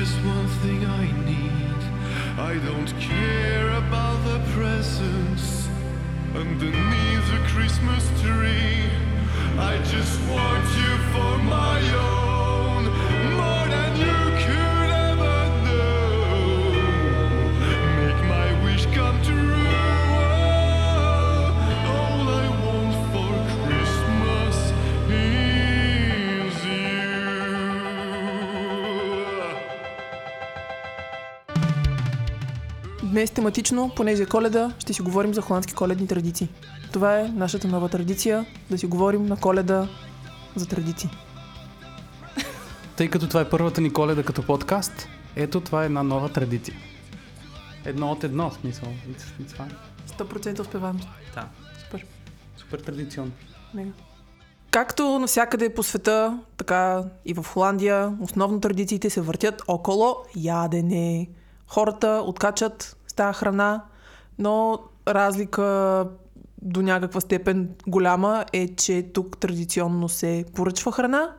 just one thing I need. I don't care about the presents underneath the Christmas tree. I just want you for my own, тематично, понеже е коледа, ще си говорим за холандски коледни традиции. Това е нашата нова традиция, да си говорим на коледа за традиции. Тъй като това е първата ни коледа като подкаст, ето това е една нова традиция. Едно от едно, в смисъл. It's, it's fine. 100% успеваем. Да. Супер. Супер традиционно. Мега. Както навсякъде по света, така и в Холандия, основно традициите се въртят около ядене. Хората откачат с тази храна, но разлика до някаква степен голяма е, че тук традиционно се поръчва храна,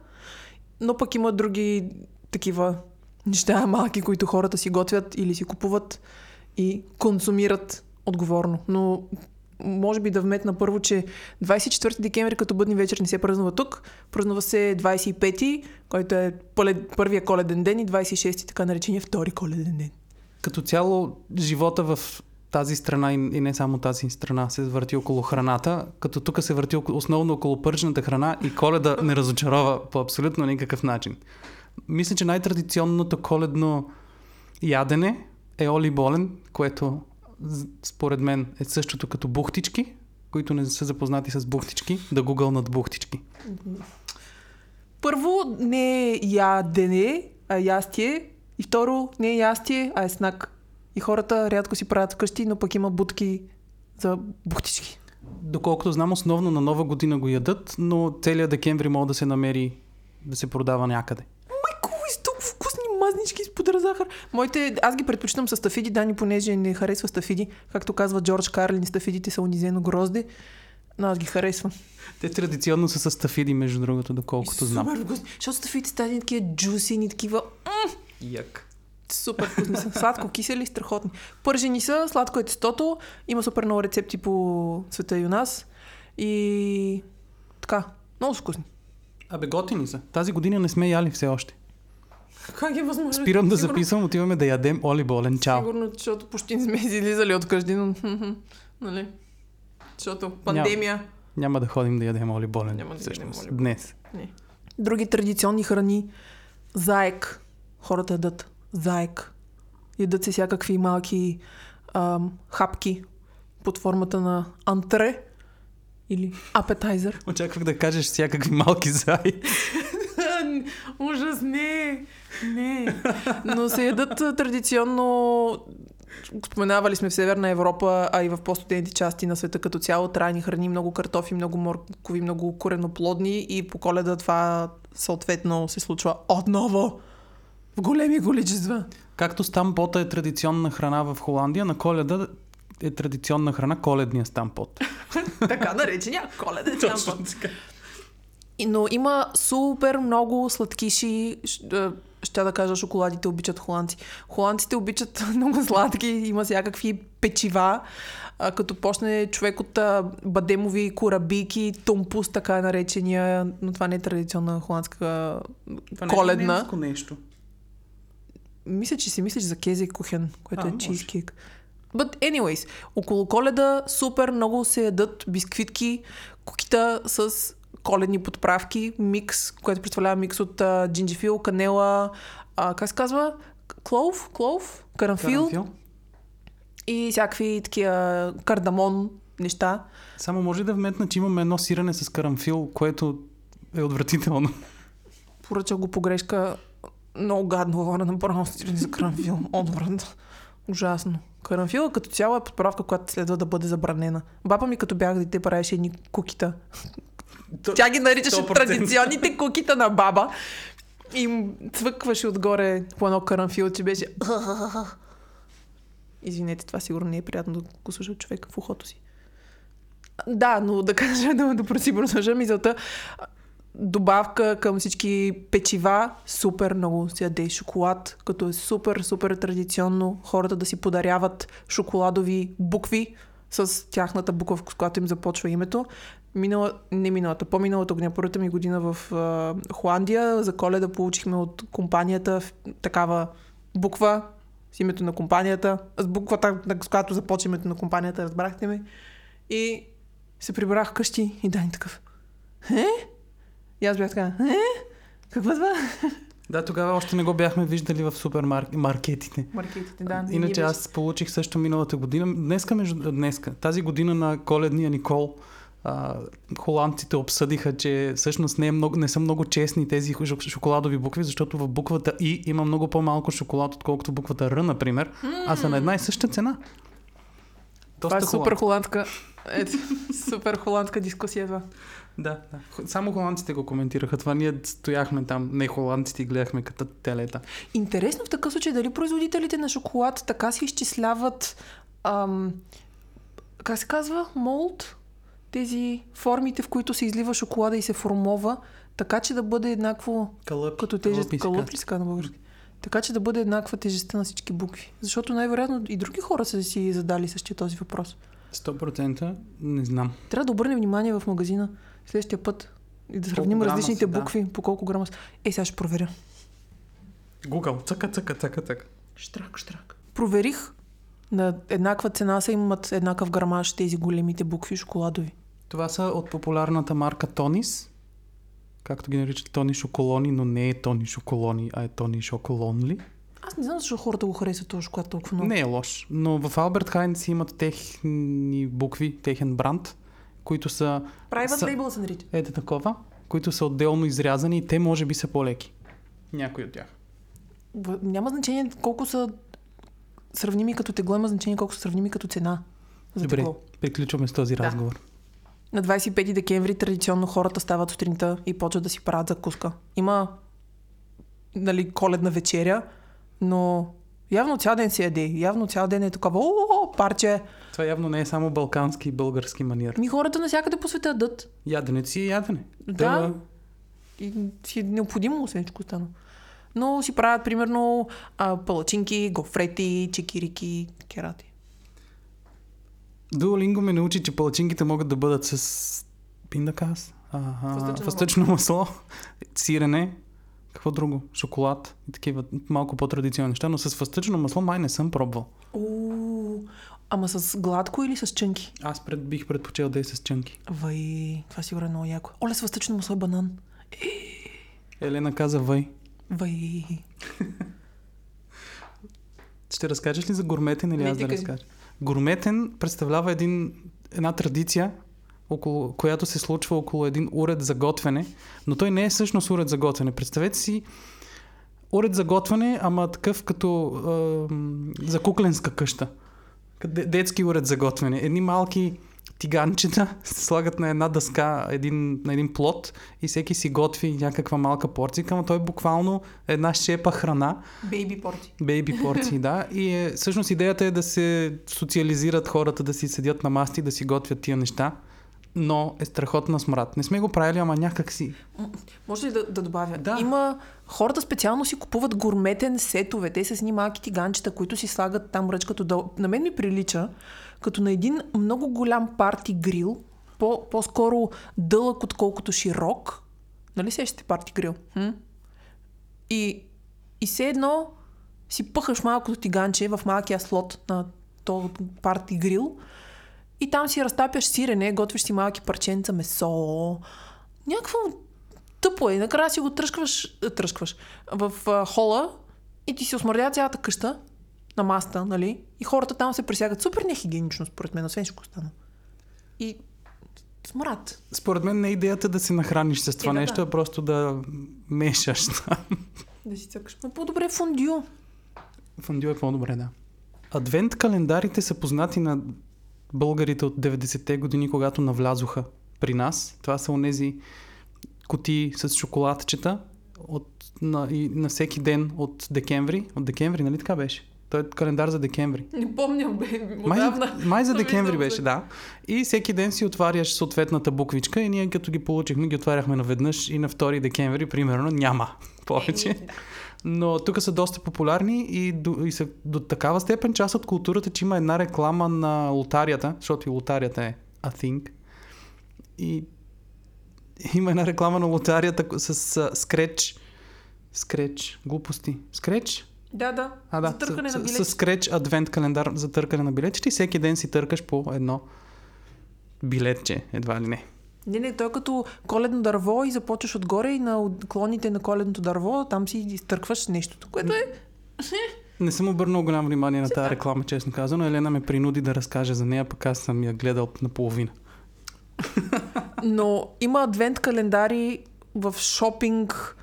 но пък има други такива неща малки, които хората си готвят или си купуват и консумират отговорно. Но може би да вметна първо, че 24 декември като бъдни вечер не се празнува тук. Празнува се 25-ти, който е първия коледен ден и 26-ти така наречения втори коледен ден. Като цяло, живота в тази страна и не само тази страна се върти около храната, като тук се върти основно около пържената храна и коледа не разочарова по абсолютно никакъв начин. Мисля, че най-традиционното коледно ядене е Оли Болен, което според мен е същото като бухтички, които не са запознати с бухтички, да гугълнат бухтички. Първо, не е ядене, а ястие. И второ, не е ястие, а е снак. И хората рядко си правят вкъщи, но пък има будки за бухтички. Доколкото знам, основно на нова година го ядат, но целият декември може да се намери да се продава някъде. Майко, и толкова вкусни мазнички с пудра захар. Моите, аз ги предпочитам с стафиди, Дани, понеже не харесва стафиди. Както казва Джордж Карлин, стафидите са унизено грозде. Но аз ги харесвам. Те традиционно са с стафиди, между другото, доколкото знам. Супер вкусни. Защото стафидите стават такива джуси, ни такива Як. Супер вкусни са. Сладко, кисели, страхотни. Пържени са, сладко е тестото. Има супер много рецепти по света и у нас. И така, много вкусни. Абе, готини са. Тази година не сме яли все още. Как е възможно? Спирам да Сигурно- записвам, отиваме да ядем Оли Болен. Чао. Сигурно, защото почти не сме излизали от къщи, но... нали? Защото пандемия. Няма да ходим да ядем Оли Болен. Няма да ядем всъщност, Оли Болен. Днес. Други традиционни храни. Заек. Хората ядат заек. Ядат се всякакви малки ам, хапки под формата на антре или апетайзер. Очаквах да кажеш всякакви малки заи. Ужас, не, не. Но се ядат традиционно, споменавали сме в Северна Европа, а и в по-студените части на света като цяло, трайни храни, много картофи, много моркови, много кореноплодни и по коледа това съответно се случва отново в големи количества. Както стампота е традиционна храна в Холандия, на коледа е традиционна храна коледния стампот. така наречения коледен. И- Но има супер много сладкиши. Е, Ще да кажа, шоколадите обичат холандци. Холандците обичат много сладки, има всякакви печива. А, като почне човек от а, бадемови корабийки, тумпус, така наречения, но това не е традиционна холандска коледна. нещо. Мисля, че си мислиш за кезе кухен, което А, е чизкейк. But anyways, около коледа супер много се ядат бисквитки, кукита с коледни подправки, микс, което представлява микс от а, джинджифил, канела, а, как се казва? Клов? Клов? Карамфил, Карамфил? и всякакви такива кардамон неща. Само може да вметна, че имаме едно сирене с карамфил, което е отвратително. Поръчах го по грешка. Много гадно хора, направо стирани за карамфил. Отврат. Ужасно. Карамфила като цяло е подправка, която следва да бъде забранена. Баба ми като бях дете правеше едни кукита. Тя ги наричаше 100%. традиционните кукита на баба. И цвъкваше отгоре по едно карамфилче. Беше... Извинете, това сигурно не е приятно да го слуша човек в ухото си. Да, но да кажа, да, да си продължа мисълта. Добавка към всички печива. Супер много се яде шоколад, като е супер, супер традиционно хората да си подаряват шоколадови букви с тяхната буква, с която им започва името. Минала, не миналата, по-миналата година, първата ми година в а, Холандия, за коледа получихме от компанията такава буква с името на компанията, с буквата, с която започва името на компанията, разбрахте ме. И се прибрах вкъщи и Дани такъв. Е? И аз бях така, е? Какво е това? Да, тогава още не го бяхме виждали в супермаркетите. Маркетите, да. Иначе аз получих също миналата година. Днеска, между... Днеска, тази година на коледния Никол, а, холандците обсъдиха, че всъщност не, е много, не са много честни тези шок- шоколадови букви, защото в буквата И има много по-малко шоколад, отколкото буквата Р, например, а са на една и съща цена. Това е Доста супер холандска. Ето, супер холандска дискусия това. Да, да. Само холандците го коментираха. Това ние стояхме там, не холандците, и гледахме като телета. Интересно в такъв случай дали производителите на шоколад така си изчисляват ам, как се казва? Молд? Тези формите, в които се излива шоколада и се формова, така че да бъде еднакво Кълъп. като тежест. Казва. ли се казва на български? Така че да бъде еднаква тежестта на всички букви. Защото най-вероятно и други хора са си задали същия този въпрос. 100% не знам. Трябва да обърнем внимание в магазина следващия път и да сравним различните са, да. букви, по колко грама са. Е, сега ще проверя. Google. Цъка, цъка, цъка, цъка. Штрак, штрак. Проверих. На еднаква цена са имат еднакъв грамаж тези големите букви шоколадови. Това са от популярната марка Тонис, както ги наричат Тони Шоколони, но не е Тони Шоколони, а е Тони Шоколонли. Аз не знам защо хората го харесват този шоколад толкова много. Не е лош, но в Алберт Хайнц имат техни букви, техен бранд, които са Private са- label се нарича. ете такова, които са отделно изрязани и те може би са по-леки. Някои от тях. Няма значение колко са сравними като тегло, има значение колко са сравними като цена. За Добре, тегло. приключваме с този Да. разговор. На 25 декември традиционно хората стават сутринта и почват да си правят закуска. Има нали, коледна вечеря, но явно цял ден се яде. Явно цял ден е такова, о, парче. Това явно не е само балкански и български маниер. Ми хората навсякъде по света ядат. Яденето си е ядене. Да. И си е необходимо, всичко останало. Но си правят, примерно, а, палачинки, гофрети, чекирики, керати. Дуолинго ме научи, че палачинките могат да бъдат с пиндакас, фъстъчно масло, сирене, какво друго, шоколад и такива малко по-традиционни неща, но с фъстъчно масло май не съм пробвал. О, ама с гладко или с чънки? Аз пред, бих предпочел да е с чънки. Вай, това сигурно е много яко. Оле, с въстъчно масло и банан. Елена каза вай. Вай. Ще разкажеш ли за гурметен или Не, аз да кажи. разкажа? Гурметен представлява един, една традиция, около, която се случва около един уред за готвене, но той не е всъщност уред за готвене. Представете си уред за готвене, ама такъв като е, за кукленска къща. Де- Детски уред за готвене. Едни малки тиганчета се слагат на една дъска, един, на един плот и всеки си готви някаква малка порция, но той е буквално една шепа храна, Бейби порти. Бейби порции, да. И е, всъщност идеята е да се социализират хората, да си седят на масти, да си готвят тия неща. Но е страхотна смрад. Не сме го правили, ама някак си. Може ли да, да добавя? Да. Има хората специално си купуват гурметен сетове. Те са с едни малки тиганчета, които си слагат там ръч като долу. На мен ми прилича като на един много голям парти грил, по, по-скоро дълъг отколкото широк. Нали сещате парти грил? Хм? И, и все едно си пъхаш малкото тиганче в малкия слот на този парти грил и там си разтапяш сирене, готвиш си малки парченца месо, някакво тъпо е. Накрая си го тръскваш, е, тръскваш в а, хола и ти си осмърдява цялата къща на маста, нали? И хората там се присягат супер нехигиенично, според мен, освен всичко останало. И смрад. Според мен не е идеята да се нахраниш с това Е, да, нещо, да. а просто да мешаш. Да си цъкаш. Но по-добре фондю. Фондю е по-добре, да. Адвент календарите са познати на българите от 90-те години, когато навлязоха при нас. Това са онези кутии с шоколадчета от, на, и, на всеки ден от декември. От декември, нали така беше? Той е календар за декември. Не помня, бе, Май май за декември беше, да. И всеки ден си отваряш съответната буквичка и ние като ги получихме, ги отваряхме наведнъж и на 2 декември, примерно, няма повече. Да. Но тук са доста популярни и до, и са до такава степен част от културата, че има една реклама на лотарията, защото и лотарията е a thing. И има една реклама на лотарията с а, скреч. Скреч. Глупости. Скреч? Да, да. А, да. За търкане с, на с, билети. с скреч адвент календар за търкане на билетчета и всеки ден си търкаш по едно билетче, едва ли не. Не, не, той е като коледно дърво и започваш отгоре и на клоните на коледното дърво, там си изтъркваш нещото, което е... Не съм обърнал голямо внимание на тази реклама, честно казано. Елена ме принуди да разкаже за нея, пък аз съм я гледал наполовина. Но има адвент календари в шопинг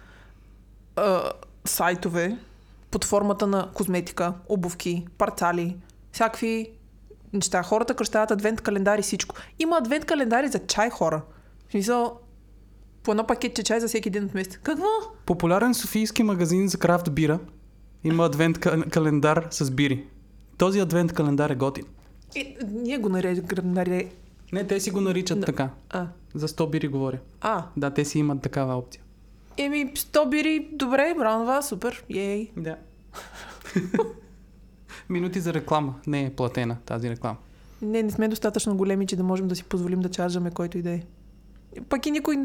а, сайтове под формата на козметика, обувки, парцали, всякакви неща. Хората кръщават адвент календари всичко. Има адвент календари за чай хора. В смисъл, по едно пакетче чай за всеки ден от месеца. Какво? Популярен софийски магазин за крафт бира има адвент ка- календар с бири. Този адвент календар е готин. Е, ние го нарежем. Не, те си го наричат Да. така. А, За 100 бири говоря. а, Да, те си имат такава опция. еми, 100 бири, добре, браво на вас, супер, ей. Да. Минути за реклама. Не е платена тази реклама. Не, не сме достатъчно големи, че да можем да си позволим да чаржаме който и да е. Пък и никой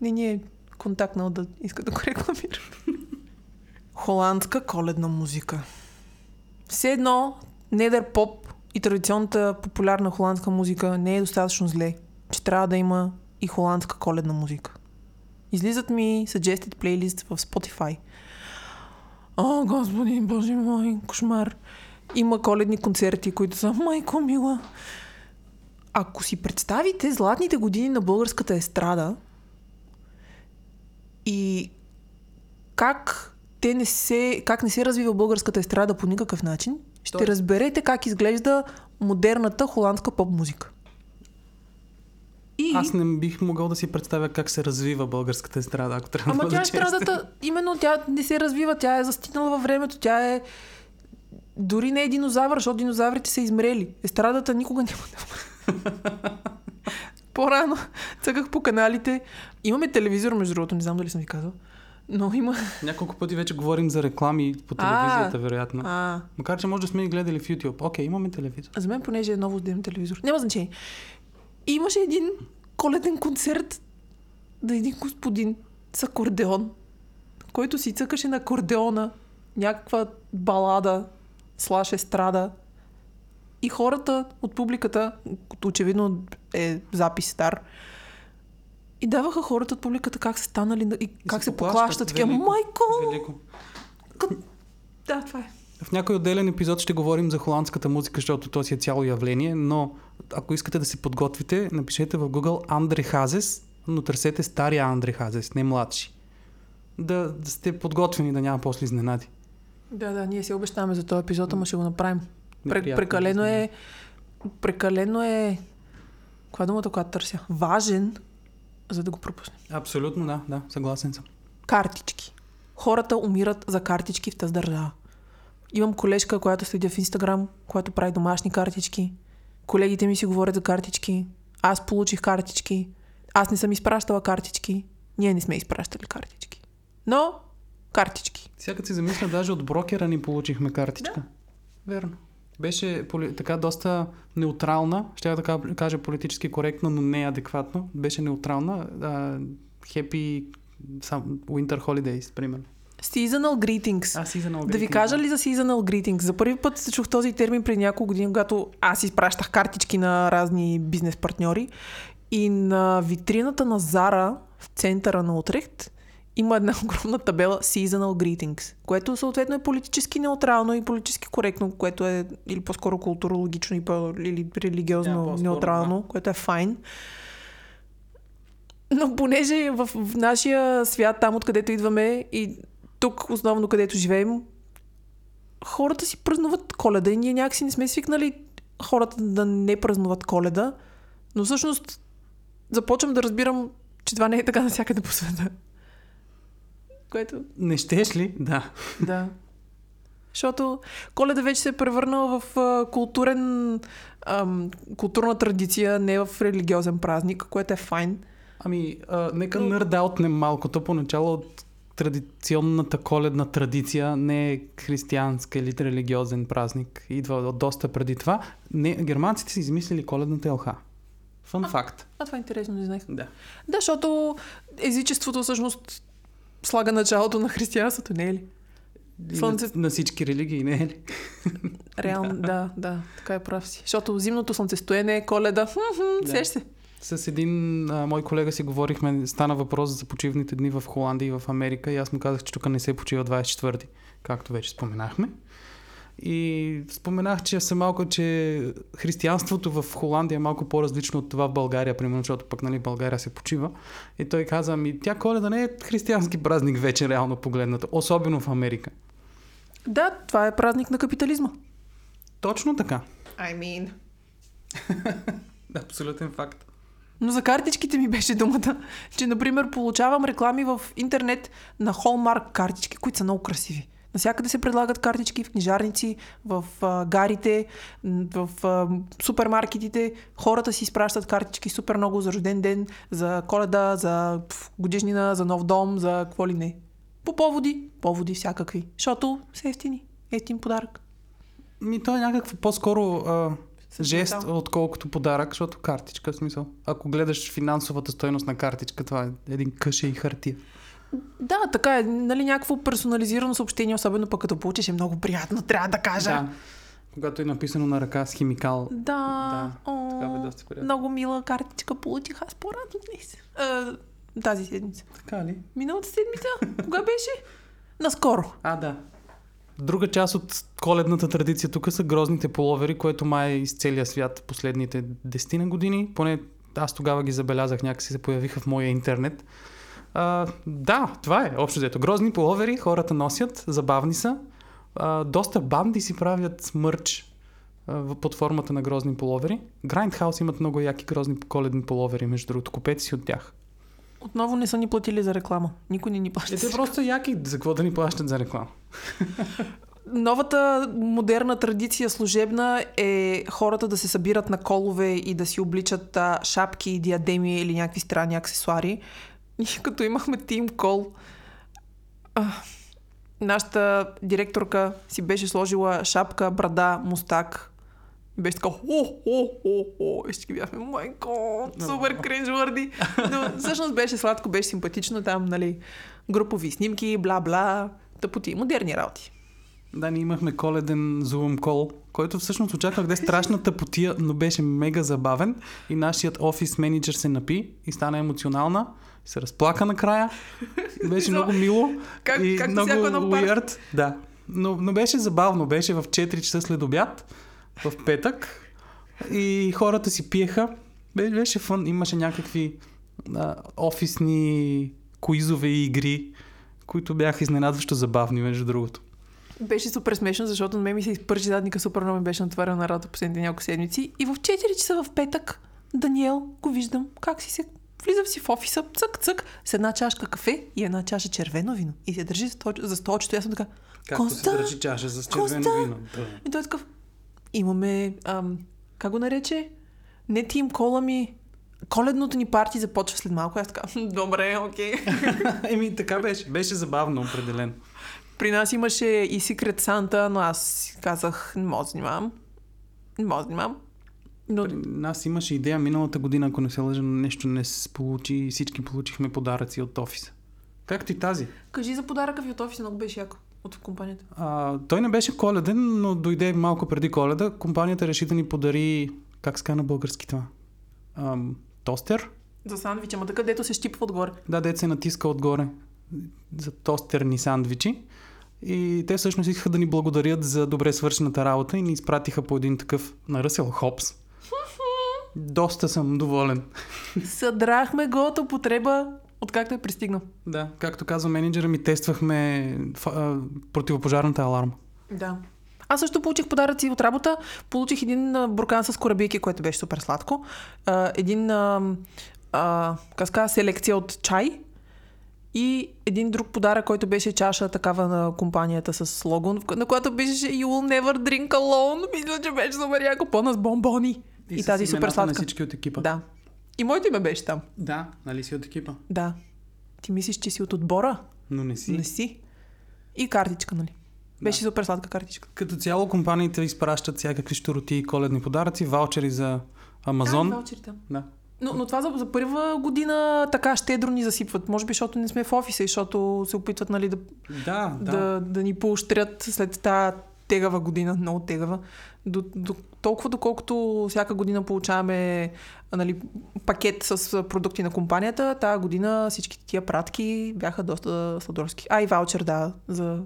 не ни е контактнал да иска да го рекламира. Холандска коледна музика. Все едно, недър поп и традиционната популярна холандска музика не е достатъчно зле, че трябва да има и холандска коледна музика. Излизат ми suggested плейлист в Spotify. О, господи, боже мой, кошмар. Има коледни концерти, които са майко мила. Ако си представите златните години на българската естрада и как те не се, как не се развива българската естрада по никакъв начин, ще Тоест- разберете как изглежда модерната холандска поп музика. И... Аз не бих могъл да си представя как се развива българската естрада, ако трябва Ама да тя бъда е честен. страдата, именно тя не се развива, тя е застинала във времето, тя е дори не е динозавър, защото динозаврите са измрели. Естрадата никога няма да. По-рано цъках по каналите. Имаме телевизор, между другото, не знам дали съм ви казал. Но има... Няколко пъти вече говорим за реклами по А, телевизията, вероятно. А, Макар, че може да сме и гледали в YouTube. Окей, имаме телевизор. за мен понеже е ново да имам телевизор. Няма значение. И имаше един коледен концерт на един господин с акордеон, който си цъкаше на акордеона някаква балада, слаш естрада. И хората от публиката, очевидно е запис стар, и даваха хората от публиката как са станали на- и как се поклащат. Такива, майко! Велико. Да, това е. В някой отделен епизод ще говорим за холандската музика, защото то си е цяло явление, но ако искате да се подготвите, напишете в Google Андре Хазес, но търсете стария Андре Хазес, не младши. Да, да сте подготвени, да няма после изненади. Да, да, ние се обещаваме за този епизод, ама ще го направим. Неприятно прекалено е... Прекалено е... Коя е думата, която търся? Важен, за да го пропуснем. Абсолютно, да, да, съгласен съм. Картички. Хората умират за картички в тази държава. Имам колежка, която следя в Инстаграм, която прави домашни картички. Колегите ми си говорят за картички. Аз получих картички. Аз не съм изпращала картички. Ние не сме изпращали картички. Но, картички. Сега като си замисля, даже от брокера ни получихме картичка. Верно. Беше поли... така доста неутрална, ще да ка- кажа политически коректно, но не адекватно. Беше неутрална. А, happy Winter Holidays, примерно. Seasonal greetings. А, seasonal Да ви кажа ли за seasonal greetings? За първи път се чух този термин преди няколко години, когато аз изпращах картички на разни бизнес партньори и на витрината на Зара в центъра на Утрехт има една огромна табела Seasonal Greetings, което съответно е политически неутрално и политически коректно, което е или по-скоро културологично и по- или религиозно Да, по-скоро, неутрално, което е файн. Но понеже в, в нашия свят, там откъдето идваме и тук основно където живеем, хората си празнуват коледа и ние някакси не сме свикнали хората да не празнуват коледа, но всъщност започвам да разбирам, че това не е така навсякъде по света. Което, Не щеш ли? Да. да. Защото коледа вече се е превърнала в а, културен, ам, културна традиция, не в религиозен празник, което е файн. Ами, а, нека нърдаутнем малко. То поначало от традиционната коледна традиция не е християнска или религиозен празник. Идва доста преди това. Не, германците са измислили коледната елха. Фън факт. А това е интересно, не знаех. Да. Да, защото езичеството всъщност слага началото на християнството, не е ли? Слънце- На, на всички религии, не е ли? Реално, да, да, така е прав си. Защото зимното слънцестоене е коледа. Да. Сеш се. С един а, мой колега си говорихме, стана въпрос за почивните дни в Холандия и в Америка и аз му казах, че тук не се почива 24-ти, както вече споменахме. И споменах, че съм малко, че християнството в Холандия е малко по-различно от това в България, примерно, защото пък нали, България се почива. И той каза, ми тя коледа не е християнски празник вече, реално погледнато, особено в Америка. Да, това е празник на капитализма. Точно така. I mean. Абсолютен факт. Но за картичките ми беше думата, че, например, получавам реклами в интернет на Hallmark картички, които са много красиви. Насякъде се предлагат картички в книжарници, в а, гарите, в а, супермаркетите. Хората си изпращат картички супер много за рожден ден, за коледа, за годишнина, за нов дом, за какво ли не. По поводи, поводи всякакви. Защото са ефтини. Ефтин подарък. Ми, то е някакво по-скоро а, жест, метал. отколкото подарък, защото картичка, в смисъл. Ако гледаш финансовата стойност на картичка, това е един къше и хартия. Да, така е. Нали, някакво персонализирано съобщение, особено пък като получиш, е много приятно, трябва да кажа. Да. Когато е написано на ръка с химикал. Да, Да, О, така бе доста приятно. много мила картичка получих аз по-рано днес. А, тази седмица. Така ли? Миналата седмица? Кога беше? Наскоро. А, да. Друга част от коледната традиция тук са грозните половери, което май е из целия свят последните десетина години. Поне аз тогава ги забелязах, някакси се появиха в моя интернет. А, да, това е общо взето. Грозни половери хората носят, забавни са. А, доста банди си правят мърч а, под формата на грозни половери. Grindhouse имат много яки грозни коледни половери, между другото. Купете си от тях. Отново не са ни платили за реклама. Никой не ни плаща. Е, те просто яки. За какво да ни плащат за реклама? Новата модерна традиция служебна е хората да се събират на колове и да си обличат а, шапки, диадеми или някакви странни аксесуари. И като имахме тим кол, нашата директорка си беше сложила шапка, брада, мустак. Беше така, хо, хо, хо, хо. И всички бяхме, майко, супер кринжвърди. Но всъщност беше сладко, беше симпатично там, нали, групови снимки, бла-бла, тъпоти, модерни работи. Да, ние имахме коледен Zoom кол, който всъщност очаквах да е страшна тъпотия, но беше мега забавен и нашият офис менеджер се напи и стана емоционална, се разплака накрая. Беше много мило Как- и както много weird. Да, но, но беше забавно, беше в 4 часа след обяд, в петък и хората си пиеха. Бе- Беше фън, имаше някакви а, офисни куизове и игри, които бяха изненадващо забавни, между другото. Беше супер смешно, защото на мен ми се изпържи задника, супер много ми беше натварена на работа последните няколко седмици. И в 4 часа в петък Даниел го виждам как си се Влизам си в офиса, цък, цък, с една чашка кафе и една чаша червено вино. И се държи за сто- за столчето. И Аз съм така, Както Коста? се държи чаша с червено Коста? вино. Да. И той е такъв, имаме, ам, как го нарече? Не тим кола ми, коледното ни парти започва след малко. Аз така, «Хм, добре, окей. Еми, така беше. Беше забавно, определено. При нас имаше и Secret Santa, но аз казах, не мога да занимавам. Не мога да занимавам. Но При нас имаше идея миналата година, ако не се лъжа, нещо не се получи и всички получихме подаръци от офиса. Както и тази. кажи за подаръка ви от офиса, много беше яко. От компанията. А, той не беше коледен, но дойде малко преди коледа. Компанията реши да ни подари, как ска на български това? Ам, тостер? За сандвич, ама така, дето се щипва отгоре. Да, дете се натиска отгоре за тостерни сандвичи. И те всъщност искаха да ни благодарят за добре свършената работа и ни изпратиха по един такъв на Ръсел Хопс. Доста съм доволен. Съдрахме го от употреба, откакто е пристигнал. Да, както казва менеджера ми, тествахме а, противопожарната аларма. Да. Аз също получих подаръци от работа. Получих един а, буркан с корабийки, което беше супер сладко. А, един, а, а, казва, селекция от чай. И един друг подарък, който беше чаша такава на компанията с слоган, на която беше You will never drink alone. Мисля, че беше супер яко, пълна с бомбони. И, с тази супер сладка. на всички от екипа. Да. И моето име беше там. Да, нали си от екипа? Да. Ти мислиш, че си от отбора? Но не си. Не си. И картичка, нали? Беше супер сладка картичка. Като цяло компаниите изпращат всякакви щуроти и коледни подаръци, ваучери за Амазон. Да, ваучери там. Да. Но, но това за, за първа година така щедро ни засипват. Може би, защото не сме в офиса и защото се опитват нали, да, Да, да. да. Да, ни поощрят след тази тегава година, много тегава. До, до, толкова доколкото всяка година получаваме нали, пакет с продукти на компанията, тази година всички тия пратки бяха доста сладорски. А и ваучер, да, за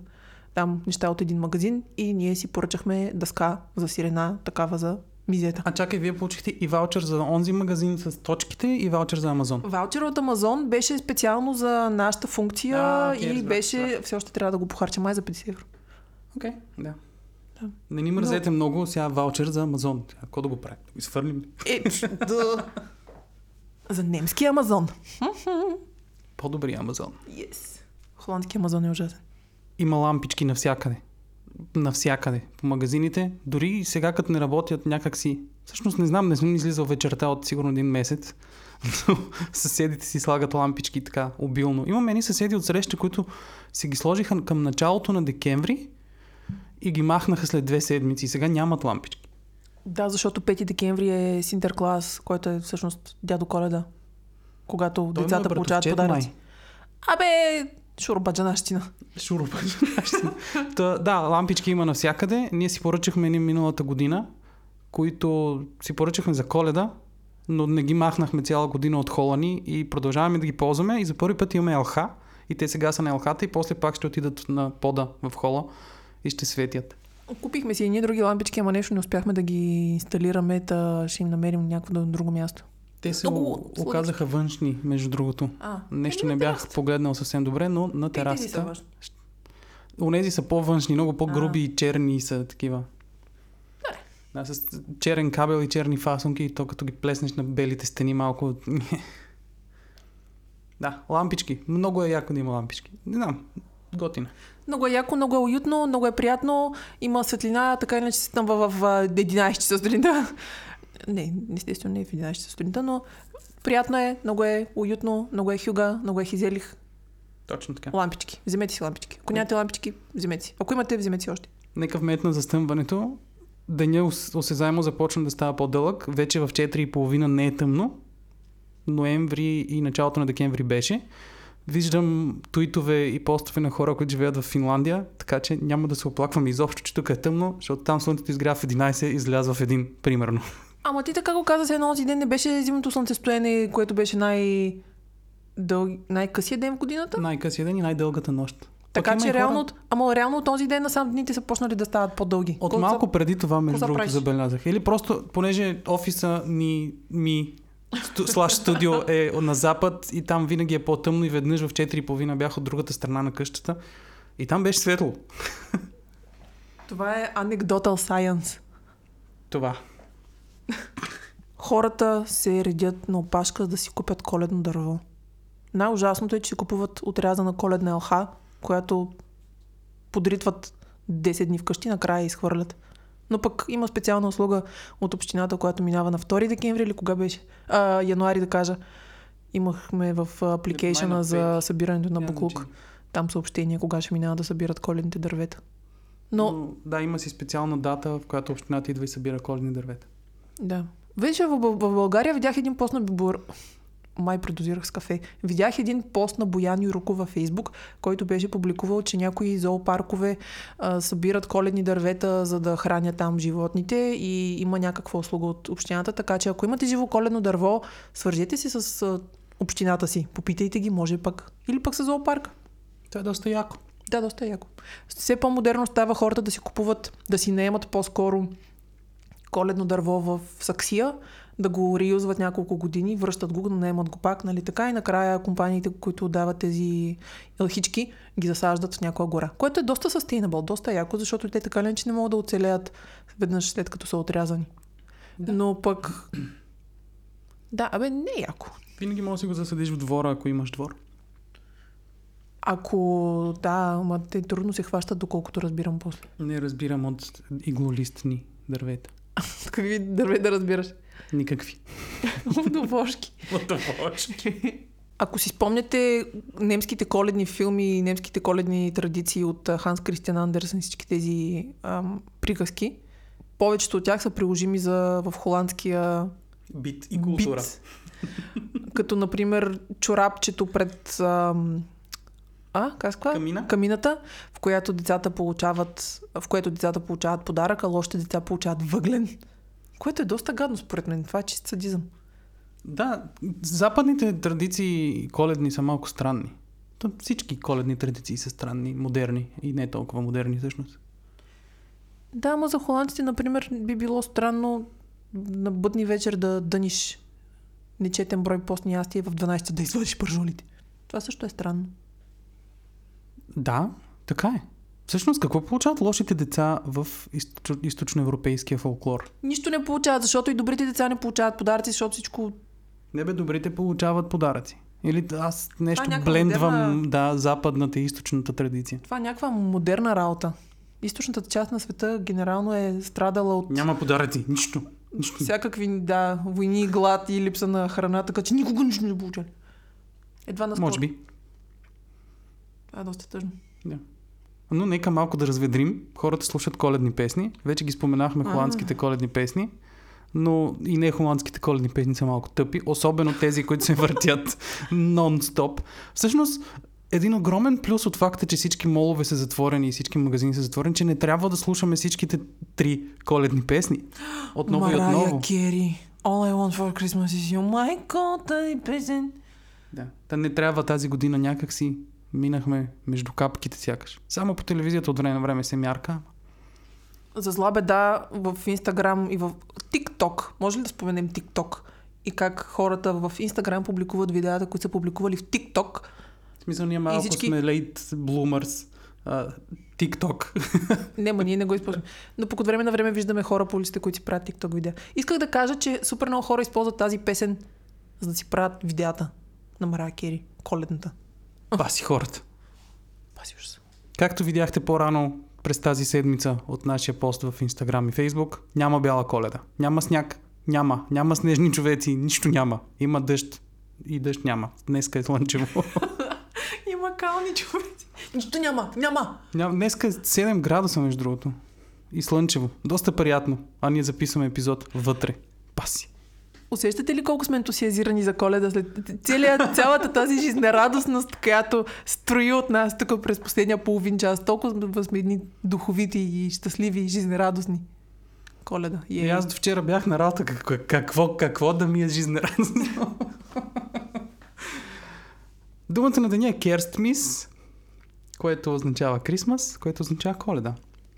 там неща от един магазин и ние си поръчахме дъска за сирена, такава за мизета. А чакай, вие получихте и ваучер за онзи магазин с точките и ваучер за Амазон. Ваучер от Амазон беше специално за нашата функция А, окей, и разбрах, беше, разбрах. все още трябва да го похарча май за 50 евро. Окей, да. Да. Не ни мързете много, сега ваучер за Амазон. Какво да го правим? Да го изфърлим ли? Е, да. За немски Амазон. По-добри Амазон. Yes. Холандски Амазон е ужасен. Има лампички навсякъде. Навсякъде. По магазините. Дори и сега, като не работят някакси. Всъщност не знам, не съм излизал вечерта от сигурно един месец. Но съседите си слагат лампички така обилно. Имаме едни съседи от среща, които си ги сложиха към началото на декември и ги махнаха след две седмици. И сега нямат лампички. Да, защото 5 декември е Синтерклас, който е всъщност дядо Коледа. Когато Той е децата получават подаръци. Абе, шурбаджанащина. Шурупа. Та, да, лампички има навсякъде. Ние си поръчахме ни миналата година, които си поръчахме за коледа, но не ги махнахме цяла година от хола ни и продължаваме да ги ползваме. И за първи път имаме ЛХ и те сега са на ЛХ-та и после пак ще отидат на пода в хола и ще светят. Купихме си едни други лампички, ама нещо не успяхме да ги инсталираме, та ще им намерим някакво друго място. Те се Много оказаха външни, между другото. А, Нещо не бях терасата. погледнал съвсем добре, но на терасата. Онези са по-външни, много по-груби и черни са такива. Да, с черен кабел и черни фасонки и то като ги плеснеш на белите стени малко... да, лампички. Много е яко да има лампички. Не знам, готина. Много е яко, много е уютно, много е приятно. Има светлина, така иначе си там в, в, в 11 часа сутринта. Не, естествено не е в 11 часа сутринта, но приятно е, много е уютно, много е хюга, много е хизелих. Точно така. Лампички. Вземете си лампички. Ако нямате лампички, вземете си. Ако имате, вземете си още. Нека вмет на застъмването. Деня ос- осезаемо започна да става по-дълъг. Вече в 4.30 не е тъмно. Ноември и началото на декември беше. Виждам туитове и постове на хора, които живеят в Финландия, така че няма да се оплаквам изобщо, че тук е тъмно, защото там слънцето изгря в 11 и излязва в един, примерно. Ама ти така го каза, се едно този ден не беше зимното слънцестояние, което беше най... Дъл... най-късия ден в годината? Най-късия ден и най-дългата нощ. Така Пък че хора- реално, ама реално от този ден насам дните са почнали да стават по-дълги. От Колко малко са- преди това, между другото, правиш? забелязах. Или просто, понеже офиса ни, ми, слаш студио е на запад и там винаги е по-тъмно и веднъж в 4.30 бях от другата страна на къщата и там беше светло. Това е anecdotal science. Това. Хората се редят на опашка да си купят коледно дърво. Най-ужасното е, че купуват отрязана коледна елха, която подритват 10 дни вкъщи, накрая я изхвърлят. Но пък има специална услуга от общината, която минава на 2 декември или кога беше? А, януари да кажа. Имахме в апликейшена на за събирането на буклук. Там съобщение кога ще минава да събират коледните дървета. Но Но, да, има си специална дата, в която общината идва и събира коледни дървета. Да. Вече в, в, в България видях един пост на Бор... Май предозирах с кафе. Видях един пост на Боян Юруков във Фейсбук, който беше публикувал, че някои зоопаркове а, събират коледни дървета, за да хранят там животните и има някаква услуга от общината. Така че ако имате живо коледно дърво, свържете се с а, общината си. Попитайте ги, може пък. Или пък с зоопарка. Това е доста яко. Да, доста яко. Все по-модерно става хората да си купуват, да си наемат по-скоро коледно дърво в саксия, да го реюзват няколко години, връщат го, наемат го пак, нали така, и накрая компаниите, които дават тези елхички, ги засаждат в някоя гора. Което е доста sustainable, доста яко, защото те така или иначе не могат да оцелеят веднъж след като са отрязани. Да. Но пък... Да, абе, не е яко. Винаги можеш да си го засадиш в двора, ако имаш двор. Ако да, ама те трудно се хващат, доколкото разбирам после. Не разбирам от иглолистни дървета. Какви дърве да разбираш? Никакви. Водовошки. Ако си спомняте немските коледни филми и немските коледни традиции от Ханс Кристиан Андерсен, всички тези ам, приказки, повечето от тях са приложими за, в холандския Бит бит. Като, например, чорапчето пред ам, а, как се? Камина? камината, в която децата получават, в което децата получават подарък, а лошите деца получават въглен. Което е доста гадно според мен. Това е чист садизъм. Да, западните традиции коледни са малко странни. То всички коледни традиции са странни, модерни и не толкова модерни всъщност. Да, ама за холандците, например, би било странно на бъдни вечер да дъниш нечетен брой постни ястия в 12 да извадиш пържолите. Това също е странно. Да, така е. Всъщност, какво получават лошите деца в източ... източноевропейския фолклор? Нищо не получават, защото и добрите деца не получават подаръци, защото всичко... Не бе, добрите получават подаръци. Или аз нещо някаква блендвам, модерна- да, западната и източната традиция. Това е някаква модерна работа. Източната част на света генерално е страдала от Няма подаръци, нищо. нищо. всякакви да, войни, глад и липса на храна, така че никога нищо не получали. Едва на Може би. Това е доста тъжно. Но нека малко да разведрим. Хората слушат коледни песни. Вече ги споменахме холандските коледни песни. Но и не холандските коледни песни са малко тъпи. Особено тези, които се въртят нон-стоп. Всъщност, един огромен плюс от факта, че всички молове са затворени и всички магазини са затворени, че не трябва да слушаме всичките три коледни песни. Отново и Марая отново. Кери. All I want for Christmas is you. My God, тази песен. Да. Та не трябва тази година някакси минахме между капките сякаш. Само по телевизията от време на време се мярка. За зла беда в Инстаграм и в TikTok. Може ли да споменем TikTok? И как хората в Инстаграм публикуват видеята, които са публикували в TikTok. В смисъл ние малко всички- сме bloomers. А, TikTok. Не, ма ние не го използваме. Но пък от време на време виждаме хора по улиците, които си правят TikTok видеа. Исках да кажа, че супер много хора използват тази песен, за да си правят видеята на Марая Кери. Коледната. Паси хората. Паси ужас. Както видяхте по-рано през тази седмица от нашия пост в Instagram и Facebook, няма бяла коледа. Няма сняг. Няма. Няма снежни човеци. Нищо няма. Има дъжд. И дъжд няма. Днеска е слънчево. Има кални човеци. Нищо няма. Няма. Няма- Днеска е 7 градуса, между другото. И слънчево. Доста приятно. А ние записваме епизод вътре. Паси. Усещате ли колко сме ентусиазирани за коледа след целият, цялата тази жизнерадостност, която строи от нас тук през последния половин час? Толкова сме едни духовити и щастливи и жизнерадостни. Коледа. И Е, аз до вчера бях на работа. Какво, какво, какво да ми е жизнерадостно? Думата на деня е Керстмис, което означава Крисмас, което означава Коледа.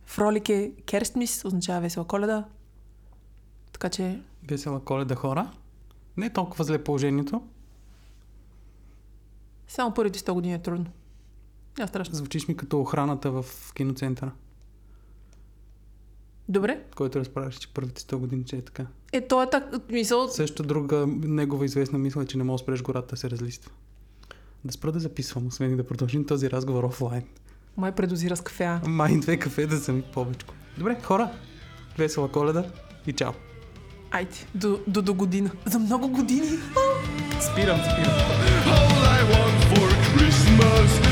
Фролик е Керстмис, означава весела коледа. Така че Весела Коледа хора. Не е толкова зле положението. само първите 100 години е трудно. Няма страшно. Звучиш ми като охраната в киноцентъра, Добре. който разправяш, че първите 100 години, че е така. Е, то е так, мисъл, Също друга негова известна мисъл е, че не може да спреш гората да се разлиства. Да спра да записвам, освен и да продължим този разговор офлайн. май предозира с кафе. Май две кафе да са ми повече. Добре, хора, весела коледа и чао. Айде, до, до, до година. За много години. Спирам, спирам. All I want for Christmas